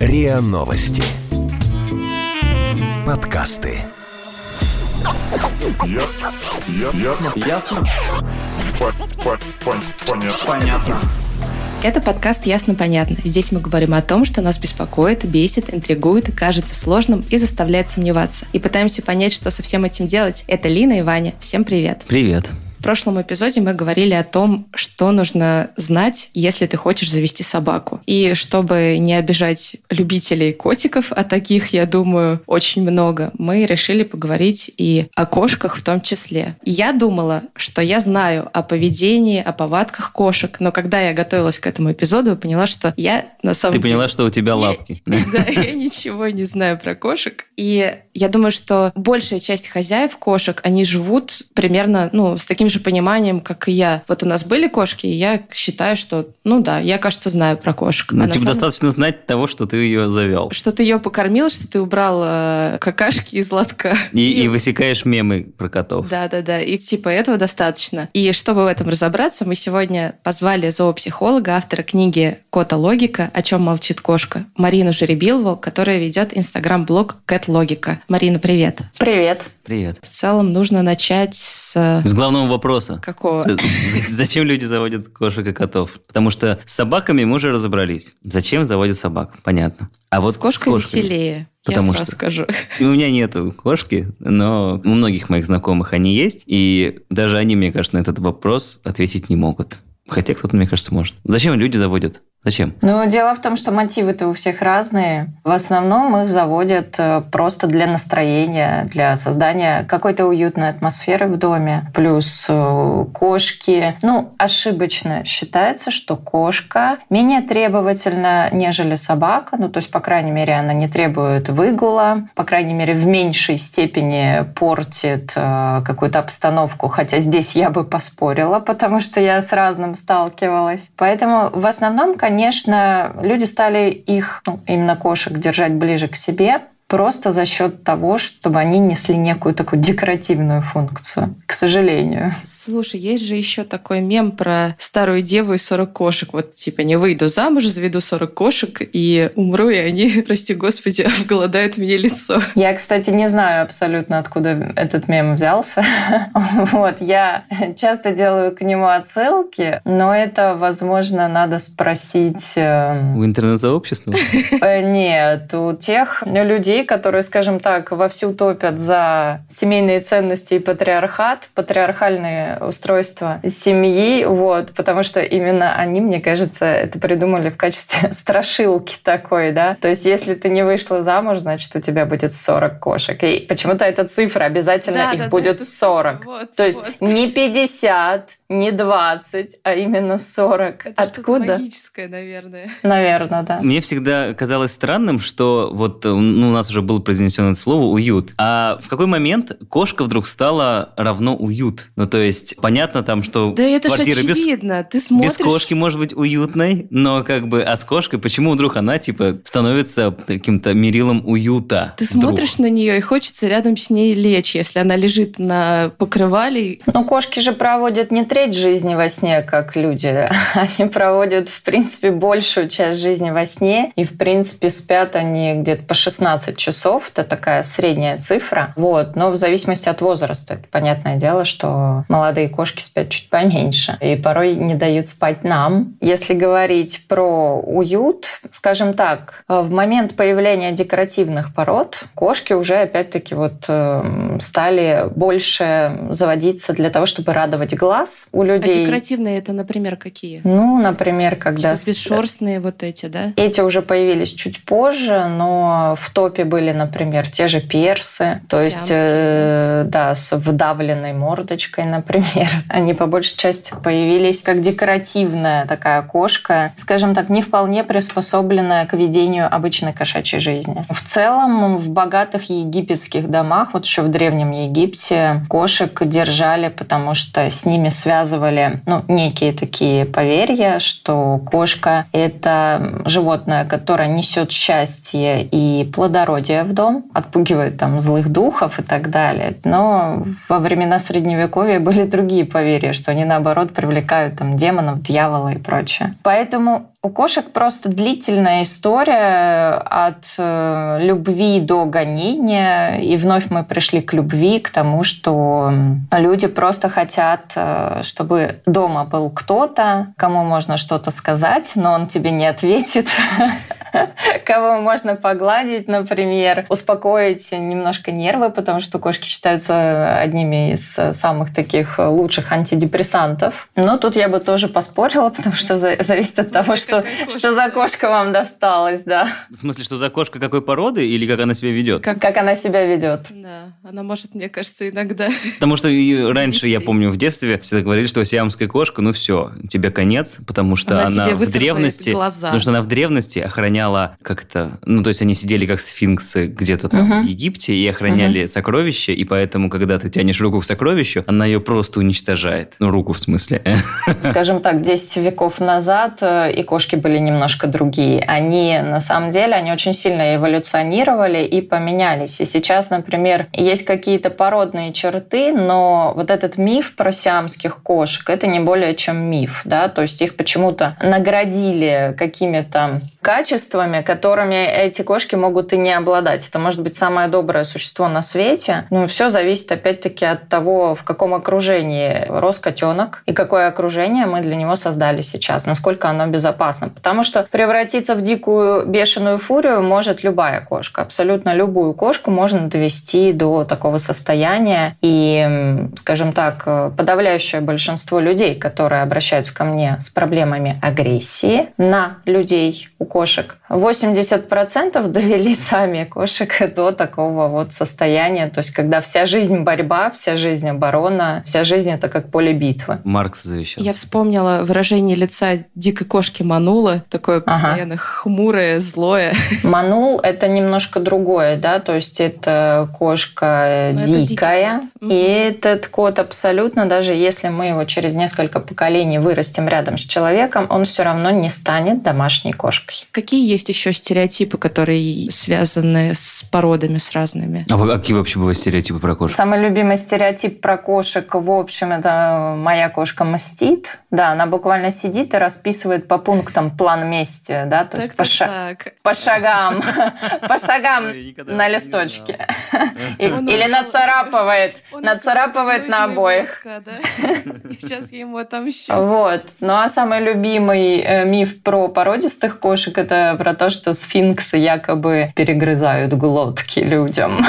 РИА Новости. Подкасты. Ясно. Я- Ясно. Ясно? По- по- пон- Понятно. Понятно. Это подкаст «Ясно-понятно». Здесь мы говорим о том, что нас беспокоит, бесит, интригует, кажется сложным и заставляет сомневаться. И пытаемся понять, что со всем этим делать. Это Лина и Ваня. Всем привет. Привет. В прошлом эпизоде мы говорили о том, что нужно знать, если ты хочешь завести собаку. И чтобы не обижать любителей котиков, а таких, я думаю, очень много, мы решили поговорить и о кошках в том числе. Я думала, что я знаю о поведении, о повадках кошек, но когда я готовилась к этому эпизоду, поняла, что я на самом Ты деле... поняла, что у тебя Я- лапки. Да, я ничего не знаю про кошек. И я думаю, что большая часть хозяев кошек, они живут примерно ну, с таким же пониманием, как и я. Вот у нас были кошки, и я считаю, что, ну да, я, кажется, знаю про кошек. Ну, А тебе самом- достаточно знать того, что ты ее завел. Что ты ее покормил, что ты убрал э, какашки из лотка. И, и высекаешь мемы про котов. Да, да, да. И типа этого достаточно. И чтобы в этом разобраться, мы сегодня позвали зоопсихолога, автора книги «Кота логика. О чем молчит кошка» Марину Жеребилову, которая ведет инстаграм-блог «Кэт Логика». Марина, привет. Привет. Привет. В целом нужно начать с С главного вопроса. какого? Зачем люди заводят кошек и котов? Потому что с собаками мы уже разобрались. Зачем заводят собак? Понятно. А вот с кошкой кошками. веселее. Потому я сразу что- скажу. У меня нету кошки, но у многих моих знакомых они есть. И даже они, мне кажется, на этот вопрос ответить не могут. Хотя кто-то, мне кажется, может. Зачем люди заводят? Зачем? Ну, дело в том, что мотивы-то у всех разные. В основном их заводят э, просто для настроения, для создания какой-то уютной атмосферы в доме. Плюс э, кошки. Ну, ошибочно считается, что кошка менее требовательна, нежели собака. Ну, то есть, по крайней мере, она не требует выгула. По крайней мере, в меньшей степени портит э, какую-то обстановку. Хотя здесь я бы поспорила, потому что я с разным сталкивалась. Поэтому в основном, конечно, люди стали их, ну, именно кошек, держать ближе к себе просто за счет того, чтобы они несли некую такую декоративную функцию, к сожалению. Слушай, есть же еще такой мем про старую деву и 40 кошек. Вот типа не выйду замуж, заведу 40 кошек и умру, и они, прости господи, обголодают мне лицо. Я, кстати, не знаю абсолютно, откуда этот мем взялся. Вот, я часто делаю к нему отсылки, но это, возможно, надо спросить... эм, У интернет-сообщества? Э, Нет, у тех людей, которые, скажем так, вовсю топят за семейные ценности и патриархат, патриархальные устройства семьи, вот, потому что именно они, мне кажется, это придумали в качестве страшилки такой, да. То есть, если ты не вышла замуж, значит, у тебя будет 40 кошек. И почему-то эта цифра обязательно их будет 40. Вот, То есть вот. не 50, не 20, а именно 40. Это что-то Откуда? магическое, наверное. Наверное, да. Мне всегда казалось странным, что вот э, ну, у нас уже было произнесено это слово «уют». А в какой момент кошка вдруг стала равно уют? Ну, то есть, понятно там, что Да это же квартира без. Ты смотришь... без кошки может быть уютной, но как бы, а с кошкой, почему вдруг она, типа, становится каким-то мерилом уюта? Ты вдруг? смотришь на нее и хочется рядом с ней лечь, если она лежит на покрывале. Ну, кошки же проводят не треть жизни во сне, как люди. Они проводят, в принципе, большую часть жизни во сне. И, в принципе, спят они где-то по 16 часов. Это такая средняя цифра. Вот. Но в зависимости от возраста. Это понятное дело, что молодые кошки спят чуть поменьше. И порой не дают спать нам. Если говорить про уют, скажем так, в момент появления декоративных пород кошки уже, опять-таки, вот э, стали больше заводиться для того, чтобы радовать глаз у А людей. декоративные это, например, какие? Ну, например, когда... Типа бесшерстные вот эти, да? Эти уже появились чуть позже, но в топе были, например, те же персы, то есть, Сиамские, э, да, с вдавленной мордочкой, например. Они по большей части появились как декоративная такая кошка, скажем так, не вполне приспособленная к ведению обычной кошачьей жизни. В целом, в богатых египетских домах, вот еще в Древнем Египте, кошек держали, потому что с ними связывали ну, некие такие поверья, что кошка – это животное, которое несет счастье и плодородие в дом, отпугивает там злых духов и так далее. Но во времена Средневековья были другие поверья, что они наоборот привлекают там демонов, дьявола и прочее. Поэтому у кошек просто длительная история от э, любви до гонения. И вновь мы пришли к любви, к тому, что люди просто хотят, э, чтобы дома был кто-то, кому можно что-то сказать, но он тебе не ответит. Кого можно погладить, например, успокоить немножко нервы, потому что кошки считаются одними из самых таких лучших антидепрессантов. Но тут я бы тоже поспорила, потому что зависит от того, что, что за кошка вам досталась, да. В смысле, что за кошка какой породы или как она себя ведет? Как, как она себя ведет. Да, она может, мне кажется, иногда... Потому что раньше, вести. я помню, в детстве всегда говорили, что сиамская кошка, ну все, тебе конец, потому что она, она в древности... Глаза. Потому что она в древности охраняла как-то... Ну, то есть они сидели как сфинксы где-то там угу. в Египте и охраняли угу. сокровища, и поэтому, когда ты тянешь руку к сокровищу, она ее просто уничтожает. Ну, руку в смысле. Скажем так, 10 веков назад э, и кошки были немножко другие. Они, на самом деле, они очень сильно эволюционировали и поменялись. И сейчас, например, есть какие-то породные черты, но вот этот миф про сиамских кошек, это не более чем миф, да, то есть их почему-то наградили какими-то качествами, которыми эти кошки могут и не обладать. Это может быть самое доброе существо на свете. Ну, все зависит опять-таки от того, в каком окружении рос котенок и какое окружение мы для него создали сейчас, насколько оно безопасно. Потому что превратиться в дикую бешеную фурию может любая кошка. Абсолютно любую кошку можно довести до такого состояния. И, скажем так, подавляющее большинство людей, которые обращаются ко мне с проблемами агрессии на людей, у кошек, кошек. 80% довели сами кошек до такого вот состояния. То есть, когда вся жизнь борьба, вся жизнь оборона, вся жизнь это как поле битвы. Маркс завещал. Я вспомнила выражение лица дикой кошки Манула, такое постоянно ага. хмурое, злое. Манул это немножко другое, да, то есть это кошка Но ну, дикая. Это и этот кот абсолютно, даже если мы его через несколько поколений вырастим рядом с человеком, он все равно не станет домашней кошкой. Какие есть еще стереотипы, которые связаны с породами, с разными? А какие вообще бывают стереотипы про кошек? Самый любимый стереотип про кошек, в общем, это моя кошка мастит. Да, она буквально сидит и расписывает по пунктам план мести, да, то так, есть по, ша- по шагам, по шагам на листочке. Или нацарапывает, нацарапывает на обоих. Сейчас я ему отомщу. Вот. Ну а самый любимый э, миф про породистых кошек кошек это про то, что сфинксы якобы перегрызают глотки людям.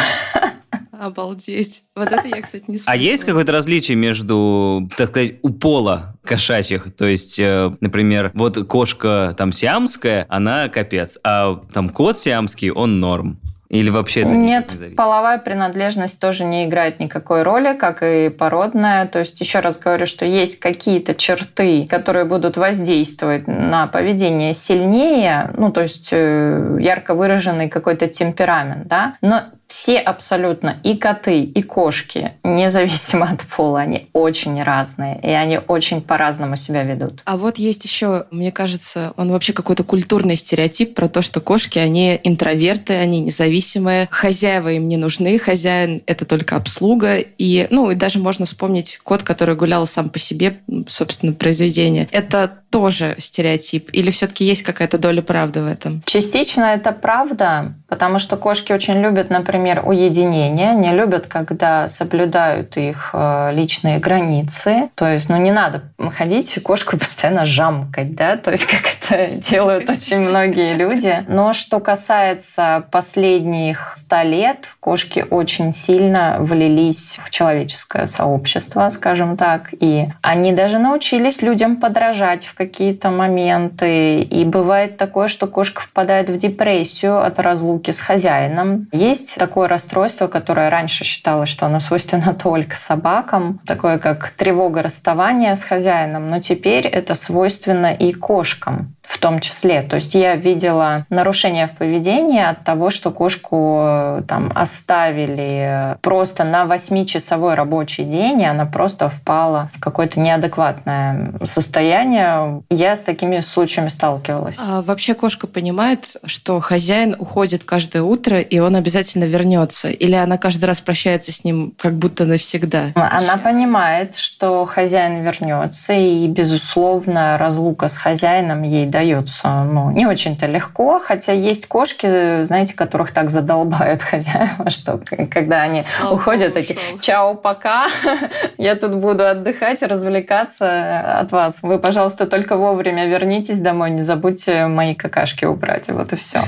Обалдеть. Вот это я, кстати, не слышала. А есть какое-то различие между, так сказать, у пола кошачьих? То есть, э, например, вот кошка там сиамская, она капец, а там кот сиамский, он норм. Или вообще это Нет, не половая принадлежность тоже не играет никакой роли, как и породная. То есть еще раз говорю, что есть какие-то черты, которые будут воздействовать на поведение сильнее, ну то есть э, ярко выраженный какой-то темперамент, да, но все абсолютно, и коты, и кошки, независимо от пола, они очень разные, и они очень по-разному себя ведут. А вот есть еще, мне кажется, он вообще какой-то культурный стереотип про то, что кошки, они интроверты, они независимые, хозяева им не нужны, хозяин — это только обслуга, и, ну, и даже можно вспомнить кот, который гулял сам по себе, собственно, произведение. Это тоже стереотип? Или все-таки есть какая-то доля правды в этом? Частично это правда, потому что кошки очень любят, например, уединение, не любят, когда соблюдают их э, личные границы. То есть, ну, не надо ходить кошку постоянно жамкать, да, то есть, как это делают очень многие люди. Но что касается последних ста лет, кошки очень сильно влились в человеческое сообщество, скажем так, и они даже научились людям подражать в какие-то моменты. И бывает такое, что кошка впадает в депрессию от разлуки с хозяином. Есть такое расстройство, которое раньше считалось, что оно свойственно только собакам, такое как тревога расставания с хозяином, но теперь это свойственно и кошкам в том числе. То есть я видела нарушение в поведении от того, что кошку э, там оставили просто на 8-часовой рабочий день, и она просто впала в какое-то неадекватное состояние. Я с такими случаями сталкивалась. А вообще кошка понимает, что хозяин уходит каждое утро, и он обязательно вернется? Или она каждый раз прощается с ним как будто навсегда? Она понимает, что хозяин вернется, и, безусловно, разлука с хозяином ей дает дается ну, не очень-то легко, хотя есть кошки, знаете, которых так задолбают хозяева, что когда они Слава уходят, такие «Чао, пока, я тут буду отдыхать, развлекаться от вас. Вы, пожалуйста, только вовремя вернитесь домой, не забудьте мои какашки убрать». Вот и все.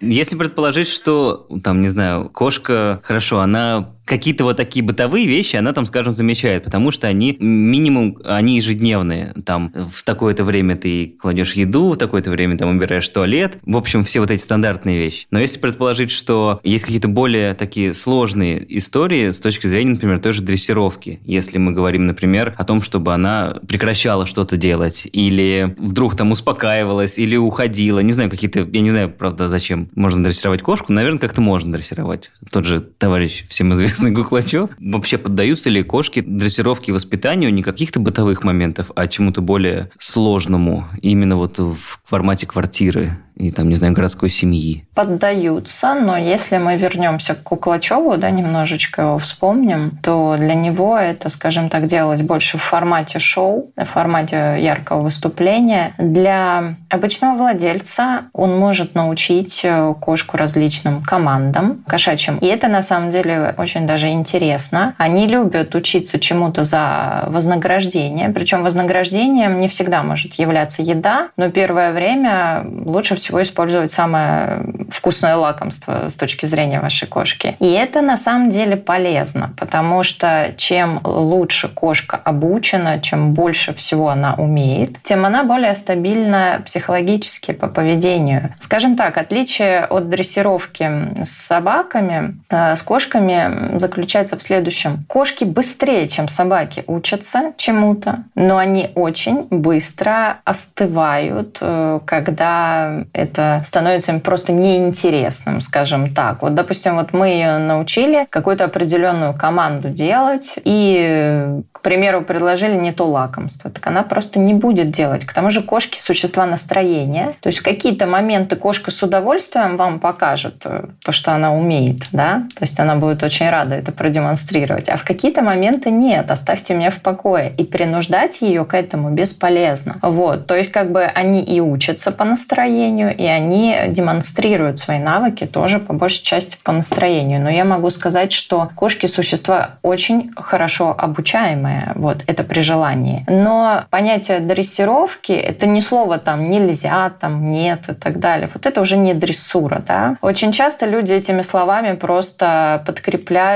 Если предположить, что, там, не знаю, кошка, хорошо, она какие-то вот такие бытовые вещи она там, скажем, замечает, потому что они минимум, они ежедневные. Там в такое-то время ты кладешь еду, в такое-то время там убираешь туалет. В общем, все вот эти стандартные вещи. Но если предположить, что есть какие-то более такие сложные истории с точки зрения, например, той же дрессировки, если мы говорим, например, о том, чтобы она прекращала что-то делать, или вдруг там успокаивалась, или уходила, не знаю, какие-то, я не знаю, правда, зачем можно дрессировать кошку, наверное, как-то можно дрессировать. Тот же товарищ всем известный известный Гуклачев. Вообще поддаются ли кошки дрессировке и воспитанию не каких-то бытовых моментов, а чему-то более сложному, именно вот в формате квартиры? и там, не знаю, городской семьи? Поддаются, но если мы вернемся к Куклачеву, да, немножечко его вспомним, то для него это, скажем так, делать больше в формате шоу, в формате яркого выступления. Для обычного владельца он может научить э, кошку различным командам кошачьим. И это на самом деле очень даже интересно. Они любят учиться чему-то за вознаграждение. Причем вознаграждением не всегда может являться еда, но первое время лучше всего всего использовать самое вкусное лакомство с точки зрения вашей кошки. И это на самом деле полезно, потому что чем лучше кошка обучена, чем больше всего она умеет, тем она более стабильна психологически по поведению. Скажем так, отличие от дрессировки с собаками, э, с кошками заключается в следующем. Кошки быстрее, чем собаки, учатся чему-то, но они очень быстро остывают, э, когда это становится им просто неинтересным, скажем так. Вот, допустим, вот мы ее научили какую-то определенную команду делать, и, к примеру, предложили не то лакомство, так она просто не будет делать. К тому же кошки – существа настроения. То есть какие-то моменты кошка с удовольствием вам покажет э, то, что она умеет, да? То есть она будет очень рада это продемонстрировать. А в какие-то моменты нет, оставьте меня в покое. И принуждать ее к этому бесполезно. Вот. То есть как бы они и учатся по настроению, и они демонстрируют свои навыки тоже по большей части по настроению. Но я могу сказать, что кошки существа очень хорошо обучаемые, вот это при желании. Но понятие дрессировки — это не слово там нельзя, там нет и так далее. Вот это уже не дрессура, да. Очень часто люди этими словами просто подкрепляют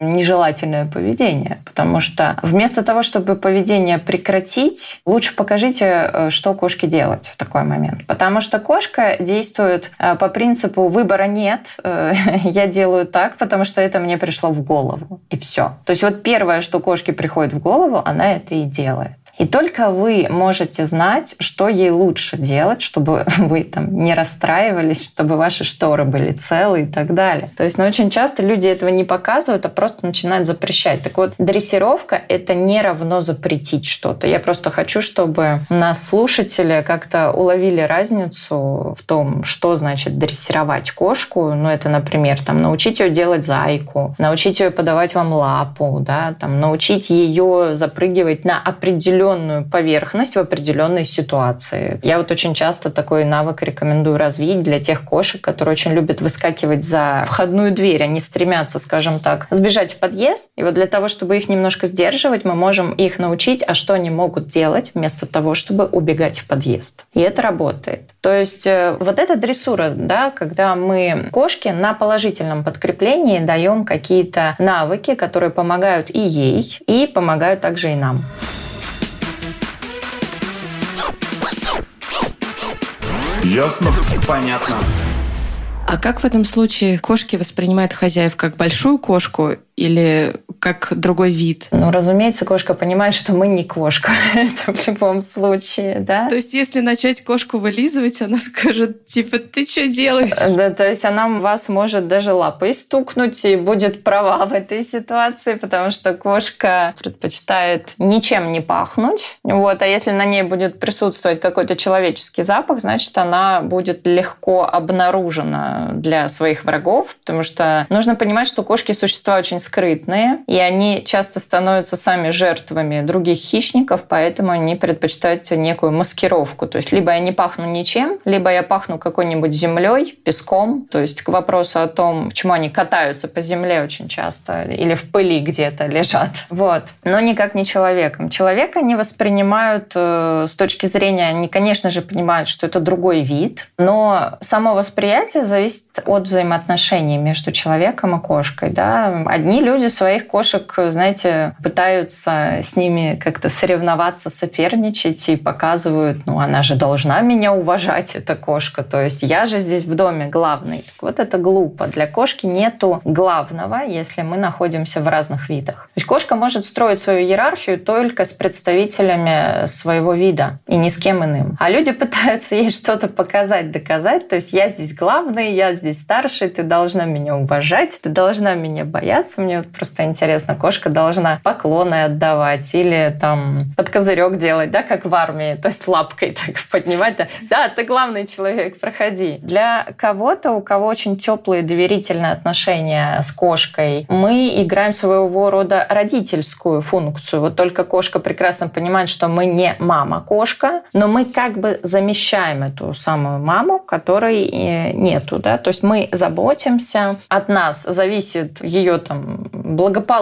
нежелательное поведение, потому что вместо того, чтобы поведение прекратить, лучше покажите, э, что кошке делать в такой момент. Потому что кошка кошка действует э, по принципу выбора нет, э, я делаю так, потому что это мне пришло в голову, и все. То есть вот первое, что кошке приходит в голову, она это и делает. И только вы можете знать, что ей лучше делать, чтобы вы там не расстраивались, чтобы ваши шторы были целы и так далее. То есть, ну, очень часто люди этого не показывают, а просто начинают запрещать. Так вот, дрессировка — это не равно запретить что-то. Я просто хочу, чтобы нас слушатели как-то уловили разницу в том, что значит дрессировать кошку. Ну, это, например, там, научить ее делать зайку, научить ее подавать вам лапу, да, там, научить ее запрыгивать на определенную определенную поверхность в определенной ситуации. Я вот очень часто такой навык рекомендую развить для тех кошек, которые очень любят выскакивать за входную дверь. Они стремятся, скажем так, сбежать в подъезд. И вот для того, чтобы их немножко сдерживать, мы можем их научить, а что они могут делать вместо того, чтобы убегать в подъезд. И это работает. То есть э, вот эта дрессура, да, когда мы кошке на положительном подкреплении даем какие-то навыки, которые помогают и ей, и помогают также и нам. Ясно? Понятно. А как в этом случае кошки воспринимают хозяев как большую кошку или как другой вид? Ну, разумеется, кошка понимает, что мы не кошка. Это в любом случае, да? То есть, если начать кошку вылизывать, она скажет, типа, ты что делаешь? Да, то есть она вас может даже лапой стукнуть и будет права в этой ситуации, потому что кошка предпочитает ничем не пахнуть. Вот, а если на ней будет присутствовать какой-то человеческий запах, значит, она будет легко обнаружена для своих врагов, потому что нужно понимать, что кошки существа очень скрытные, и они часто становятся сами жертвами других хищников, поэтому они предпочитают некую маскировку. То есть либо я не пахну ничем, либо я пахну какой-нибудь землей, песком. То есть к вопросу о том, почему они катаются по земле очень часто или в пыли где-то лежат. Вот. Но никак не человеком. Человека они воспринимают э, с точки зрения, они, конечно же, понимают, что это другой вид, но само восприятие зависит от взаимоотношений между человеком и кошкой. Да? Одни люди своих кошек, знаете, пытаются с ними как-то соревноваться, соперничать и показывают, ну, она же должна меня уважать, эта кошка. То есть я же здесь в доме главный. Так вот это глупо. Для кошки нету главного, если мы находимся в разных видах. То есть кошка может строить свою иерархию только с представителями своего вида и ни с кем иным. А люди пытаются ей что-то показать, доказать. То есть я здесь главный, я здесь старший, ты должна меня уважать, ты должна меня бояться, мне вот просто интересно, кошка должна поклоны отдавать или там под козырек делать, да, как в армии, то есть лапкой так поднимать. Да, да ты главный человек, проходи. Для кого-то, у кого очень теплые доверительные отношения с кошкой, мы играем своего рода родительскую функцию. Вот только кошка прекрасно понимает, что мы не мама-кошка, но мы как бы замещаем эту самую маму, которой э, нету, да, то есть мы заботимся, от нас зависит ее там благополучие,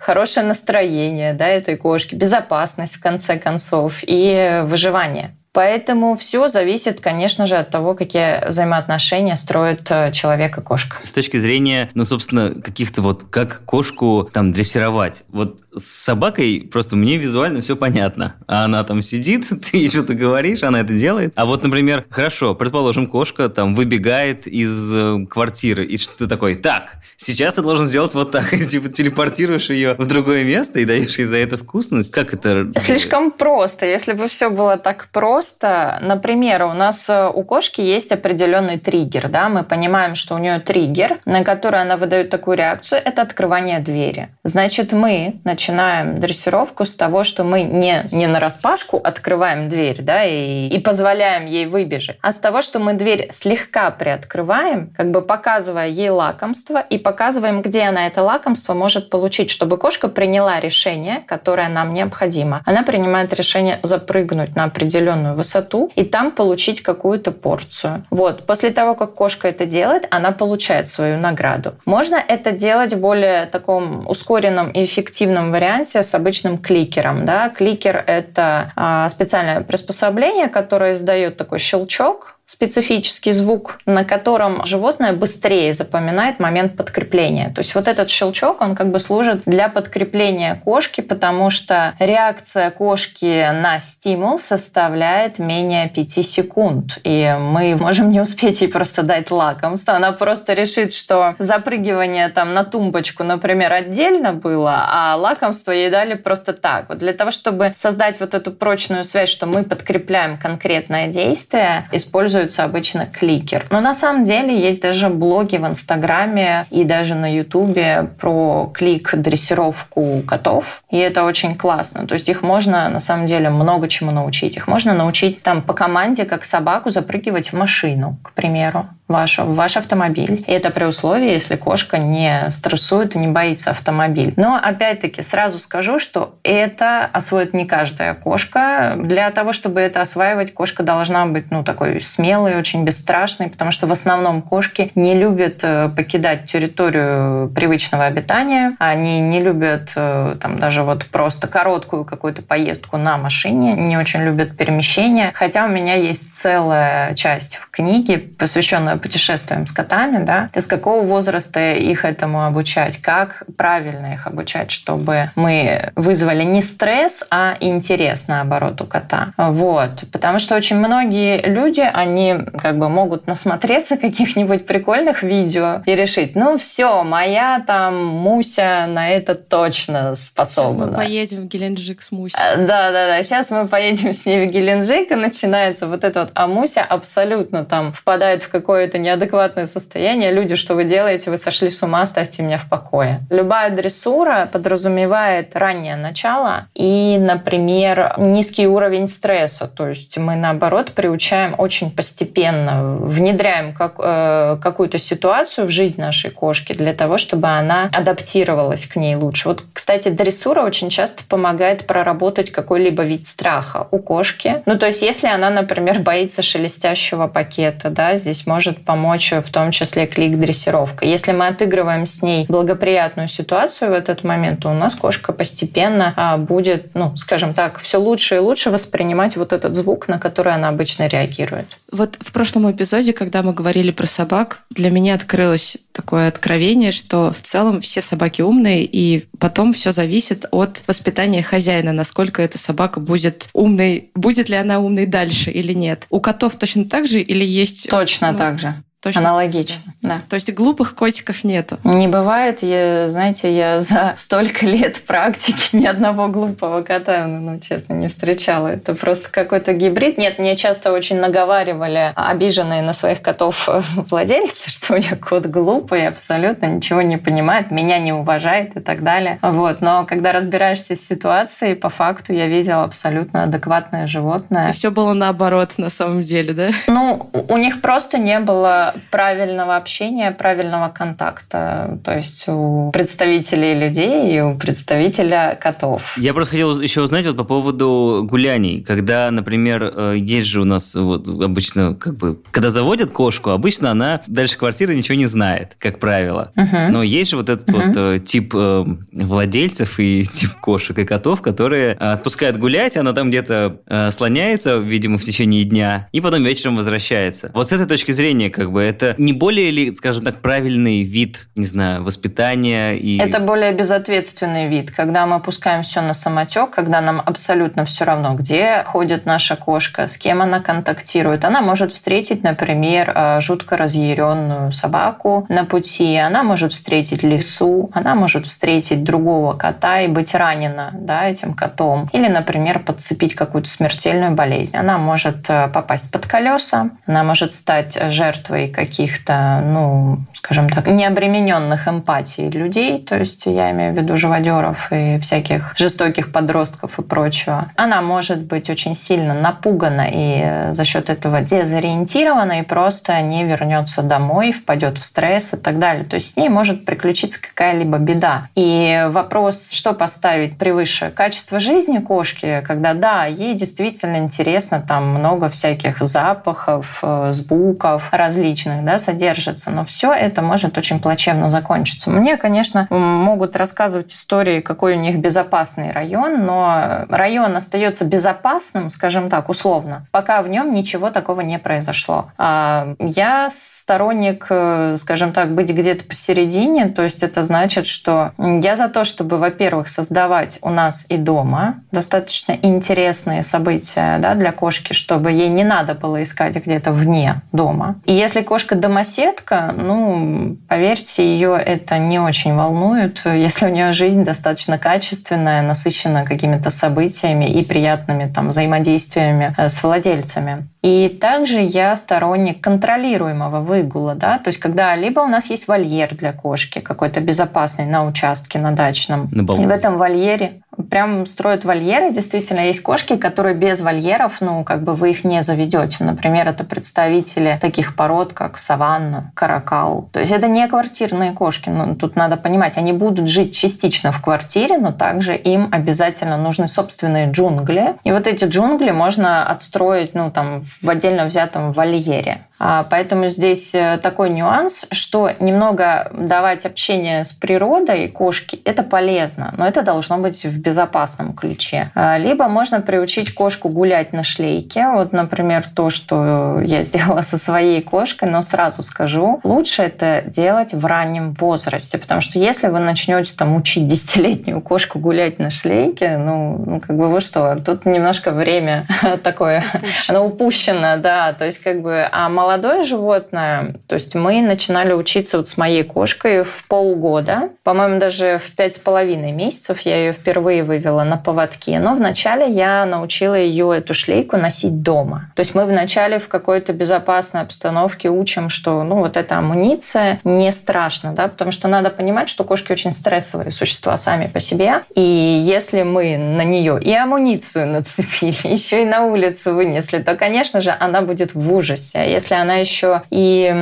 хорошее настроение да, этой кошки, безопасность в конце концов и выживание. Поэтому все зависит, конечно же, от того, какие взаимоотношения строит э, человек и кошка. С точки зрения, ну, собственно, каких-то вот, как кошку там дрессировать. Вот с собакой просто мне визуально все понятно. А она там сидит, ты что-то говоришь, она это делает. А вот, например, хорошо, предположим, кошка там выбегает из э, квартиры, и что ты такой, так, сейчас ты должен сделать вот так. И, типа телепортируешь ее в другое место и даешь ей за это вкусность. Как это? Слишком просто. Если бы все было так просто, просто, например, у нас э, у кошки есть определенный триггер, да, мы понимаем, что у нее триггер, на который она выдает такую реакцию, это открывание двери. Значит, мы начинаем дрессировку с того, что мы не, не на распашку открываем дверь, да, и, и позволяем ей выбежать, а с того, что мы дверь слегка приоткрываем, как бы показывая ей лакомство и показываем, где она это лакомство может получить, чтобы кошка приняла решение, которое нам необходимо. Она принимает решение запрыгнуть на определенную высоту и там получить какую-то порцию. Вот. После того, как кошка это делает, она получает свою награду. Можно это делать в более таком ускоренном и эффективном варианте с обычным кликером. Да? Кликер — это а, специальное приспособление, которое издает такой щелчок, специфический звук, на котором животное быстрее запоминает момент подкрепления. То есть вот этот щелчок, он как бы служит для подкрепления кошки, потому что реакция кошки на стимул составляет менее 5 секунд. И мы можем не успеть ей просто дать лакомство. Она просто решит, что запрыгивание там на тумбочку, например, отдельно было, а лакомство ей дали просто так. Вот для того, чтобы создать вот эту прочную связь, что мы подкрепляем конкретное действие, используем используется обычно кликер. Но на самом деле есть даже блоги в Инстаграме и даже на Ютубе про клик-дрессировку котов. И это очень классно. То есть их можно на самом деле много чему научить. Их можно научить там по команде, как собаку запрыгивать в машину, к примеру ваш, ваш автомобиль. И это при условии, если кошка не стрессует и не боится автомобиль. Но опять-таки сразу скажу, что это освоит не каждая кошка. Для того, чтобы это осваивать, кошка должна быть ну, такой смелой, очень бесстрашной, потому что в основном кошки не любят э, покидать территорию привычного обитания. Они не любят э, там даже вот просто короткую какую-то поездку на машине, не очень любят перемещения. Хотя у меня есть целая часть в книге, посвященная путешествуем с котами, да, с какого возраста их этому обучать, как правильно их обучать, чтобы мы вызвали не стресс, а интерес, наоборот, у кота. Вот. Потому что очень многие люди, они как бы могут насмотреться каких-нибудь прикольных видео и решить, ну все, моя там Муся на это точно способна. Сейчас мы поедем в Геленджик с Мусей. Да, да, да. Сейчас мы поедем с ней в Геленджик, и начинается вот это вот. А Муся абсолютно там впадает в какое-то неадекватное состояние. Люди, что вы делаете? Вы сошли с ума, оставьте меня в покое. Любая дрессура подразумевает раннее начало и, например, низкий уровень стресса. То есть мы, наоборот, приучаем очень постепенно, внедряем как, э, какую-то ситуацию в жизнь нашей кошки для того, чтобы она адаптировалась к ней лучше. Вот, кстати, дрессура очень часто помогает проработать какой-либо вид страха у кошки. Ну, то есть, если она, например, боится шелестящего пакета, да, здесь может помочь в том числе клик-дрессировка. Если мы отыгрываем с ней благоприятную ситуацию в этот момент, то у нас кошка постепенно а, будет, ну, скажем так, все лучше и лучше воспринимать вот этот звук, на который она обычно реагирует. Вот в прошлом эпизоде, когда мы говорили про собак, для меня открылось такое откровение, что в целом все собаки умные, и потом все зависит от воспитания хозяина, насколько эта собака будет умной, будет ли она умной дальше или нет. У котов точно так же или есть... Точно ну, так же. Точно Аналогично, да. То есть глупых котиков нету? Не бывает. Я, знаете, я за столько лет практики ни одного глупого кота, ну, ну, честно, не встречала. Это просто какой-то гибрид. Нет, мне часто очень наговаривали обиженные на своих котов владельцы, что у них кот глупый, абсолютно ничего не понимает, меня не уважает и так далее. Вот. Но когда разбираешься с ситуацией, по факту я видела абсолютно адекватное животное. И все было наоборот на самом деле, да? Ну, у них просто не было правильного общения, правильного контакта. То есть у представителей людей и у представителя котов. Я просто хотел еще узнать вот по поводу гуляний. Когда, например, э, есть же у нас вот обычно, как бы, когда заводят кошку, обычно она дальше квартиры ничего не знает, как правило. Угу. Но есть же вот этот угу. вот э, тип э, владельцев и тип кошек и котов, которые отпускают гулять, она там где-то слоняется, видимо, в течение дня, и потом вечером возвращается. Вот с этой точки зрения, как бы, это не более ли, скажем так, правильный вид, не знаю, воспитания? И... Это более безответственный вид, когда мы пускаем все на самотек, когда нам абсолютно все равно, где ходит наша кошка, с кем она контактирует. Она может встретить, например, э, жутко разъяренную собаку на пути, она может встретить лису, она может встретить другого кота и быть ранена да, этим котом. Или, например, подцепить какую-то смертельную болезнь. Она может э, попасть под колеса, она может стать жертвой каких-то, ну, скажем так, необремененных эмпатией людей, то есть я имею в виду живодеров и всяких жестоких подростков и прочего, она может быть очень сильно напугана и за счет этого дезориентирована и просто не вернется домой, впадет в стресс и так далее. То есть с ней может приключиться какая-либо беда. И вопрос, что поставить превыше качество жизни кошки, когда да, ей действительно интересно, там много всяких запахов, э, звуков различных, да, содержится, но все это это может очень плачевно закончиться. Мне, конечно, могут рассказывать истории, какой у них безопасный район, но район остается безопасным, скажем так, условно, пока в нем ничего такого не произошло. А я сторонник, э, скажем так, быть где-то посередине, то есть это значит, что я за то, чтобы, во-первых, создавать у нас и дома достаточно интересные события да, для кошки, чтобы ей не надо было искать где-то вне дома. И если кошка домоседка, ну, поверьте, ее это не очень волнует, если у нее жизнь достаточно качественная, насыщена какими-то событиями и приятными там, взаимодействиями э, с владельцами. И также я сторонник контролируемого выгула, да, то есть когда либо у нас есть вольер для кошки, какой-то безопасный на участке, на дачном, на и в этом вольере прям строят вольеры. Действительно, есть кошки, которые без вольеров, ну, как бы вы их не заведете. Например, это представители таких пород, как саванна, каракал. То есть это не квартирные кошки. Ну, тут надо понимать, они будут жить частично в квартире, но также им обязательно нужны собственные джунгли. И вот эти джунгли можно отстроить, ну, там, в отдельно взятом вольере. А, поэтому здесь э, такой нюанс, что немного давать общение с природой кошки – это полезно, но это должно быть в безопасном ключе. А, либо можно приучить кошку гулять на шлейке. Вот, например, то, что я сделала со своей кошкой, но сразу скажу, лучше это делать в раннем возрасте, потому что если вы начнете там учить десятилетнюю кошку гулять на шлейке, ну, ну как бы вы что, тут немножко время такое, оно упущено, да, то есть как бы, а молодое животное, то есть мы начинали учиться вот с моей кошкой в полгода, по-моему, даже в пять с половиной месяцев я ее впервые вывела на поводке, но вначале я научила ее эту шлейку носить дома. То есть мы вначале в какой-то безопасной обстановке учим, что ну вот эта амуниция не страшно, да, потому что надо понимать, что кошки очень стрессовые существа сами по себе, и если мы на нее и амуницию нацепили, еще и на улицу вынесли, то, конечно же, она будет в ужасе. А если она еще и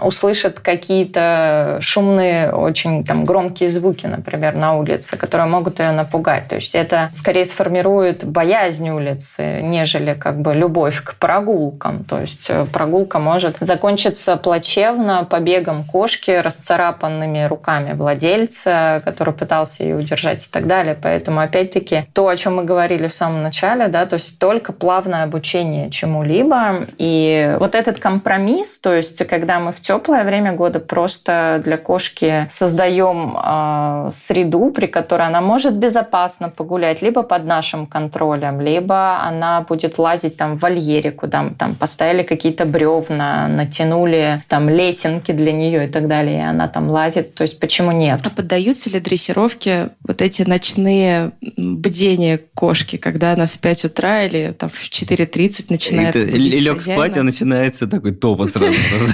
услышит какие-то шумные, очень там громкие звуки, например, на улице, которые могут ее напугать, то есть это скорее сформирует боязнь улицы, нежели как бы любовь к прогулкам. То есть э, прогулка может закончиться плачевно побегом кошки, расцарапанными руками владельца, который пытался ее удержать и так далее. Поэтому, опять-таки, то, о чем мы говорили в самом начале, да, то есть только плавное обучение чему-либо. И вот этот компромисс, то есть когда мы в теплое время года просто для кошки создаем э, среду, при которой она может безопасно погулять либо под нашим контролем, либо она будет лазить там в вольере, куда мы там поставили какие-то бревна, натянули там лесенки для нее и так далее, и она там лазит. То есть почему нет? А поддаются ли дрессировке вот эти ночные бдения кошки, когда она в 5 утра или там в 4.30 начинает И лег спать, а начинается такой топот сразу.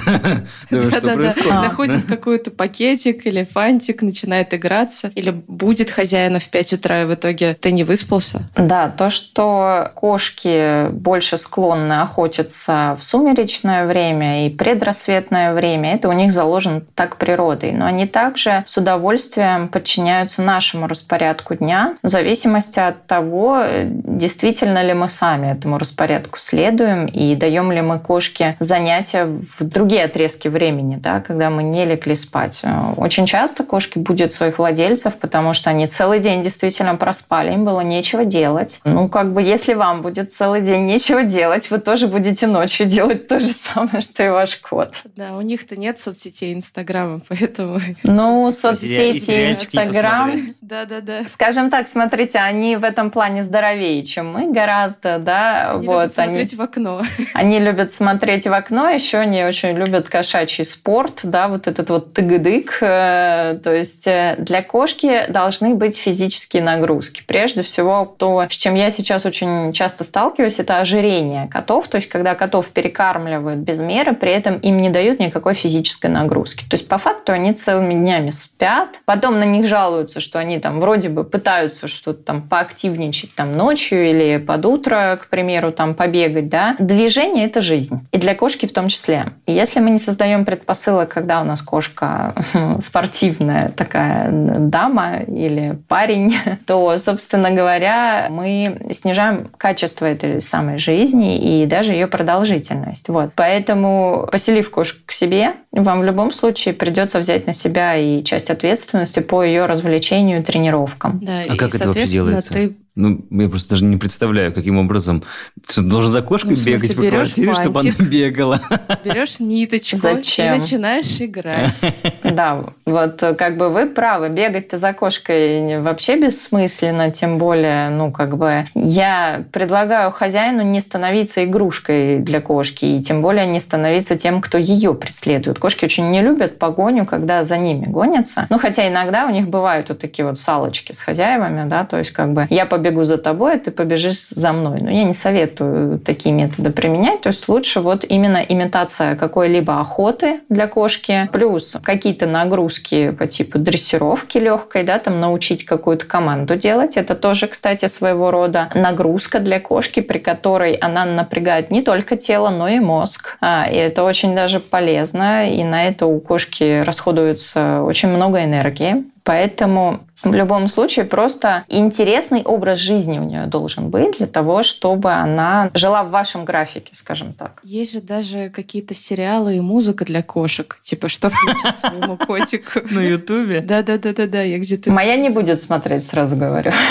Происходит? Находит какой-то пакетик или фантик, начинает играться. Или будет хозяина в 5 утра, и в итоге ты не выспался? Да, то, что кошки больше склонны охотиться в сумеречное время и предрассветное время, это у них заложено так природой. Но они также с удовольствием подчиняются нашему распорядку дня в зависимости от того, действительно ли мы сами этому распорядку следуем и даем ли мы кошке занятия в другие отрезки времени, да, когда мы не легли спать. Очень часто кошки будут своих владельцев, потому что они целый день действительно проспали, им было нечего делать. Ну, как бы, если вам будет целый день нечего делать, вы тоже будете ночью делать то же самое, что и ваш кот. Да, у них-то нет соцсетей Инстаграма, поэтому... Ну, соцсети Инстаграм... Да-да-да. Скажем так, смотрите, они в этом плане здоровее, чем мы гораздо, да. Они вот, любят смотреть в окно. Они любят смотреть в окно, еще они очень любят кошачий спорт, да, вот этот вот тыгдык. Э, то есть э, для кошки должны быть физические нагрузки. Прежде всего, то, с чем я сейчас очень часто сталкиваюсь, это ожирение котов. То есть когда котов перекармливают без меры, при этом им не дают никакой физической нагрузки. То есть по факту они целыми днями спят, потом на них жалуются, что они там вроде бы пытаются что-то там поактивничать там ночью или под утро, к примеру, там побегать, да. Движение – это жизнь. И для кошки в том числе. И если мы не создаем предпосылок, когда у нас кошка спортивная такая дама или парень, то, собственно говоря, мы снижаем качество этой самой жизни и даже ее продолжительность. Вот. Поэтому, поселив кошку к себе, вам в любом случае придется взять на себя и часть ответственности по ее развлечению и тренировкам. Да, а и, как это вообще делается? Ты ну, я просто даже не представляю, каким образом. Ты должен за кошкой ну, бегать по квартире, фантик, чтобы она бегала. Берешь ниточку Зачем? и начинаешь играть. Да, вот как бы вы правы. Бегать-то за кошкой вообще бессмысленно, тем более, ну, как бы я предлагаю хозяину не становиться игрушкой для кошки, и тем более не становиться тем, кто ее преследует. Кошки очень не любят погоню, когда за ними гонятся. Ну, хотя иногда у них бывают вот такие вот салочки с хозяевами, да, то есть как бы я побегу побегу за тобой, а ты побежишь за мной. Но я не советую такие методы применять. То есть лучше вот именно имитация какой-либо охоты для кошки, плюс какие-то нагрузки по типу дрессировки легкой, да, там научить какую-то команду делать. Это тоже, кстати, своего рода нагрузка для кошки, при которой она напрягает не только тело, но и мозг. А, и это очень даже полезно. И на это у кошки расходуется очень много энергии Поэтому в любом случае, просто интересный образ жизни у нее должен быть для того, чтобы она жила в вашем графике, скажем так. Есть же даже какие-то сериалы и музыка для кошек. Типа, что включить своему котику. На Ютубе? Да-да-да-да, я где-то... Моя не будет смотреть, сразу говорю.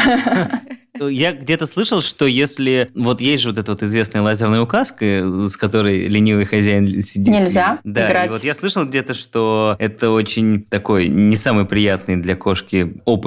Я где-то слышал, что если... Вот есть же вот эта вот известная лазерная указка, с которой ленивый хозяин сидит. Нельзя да, играть. И вот я слышал где-то, что это очень такой не самый приятный для кошки опыт,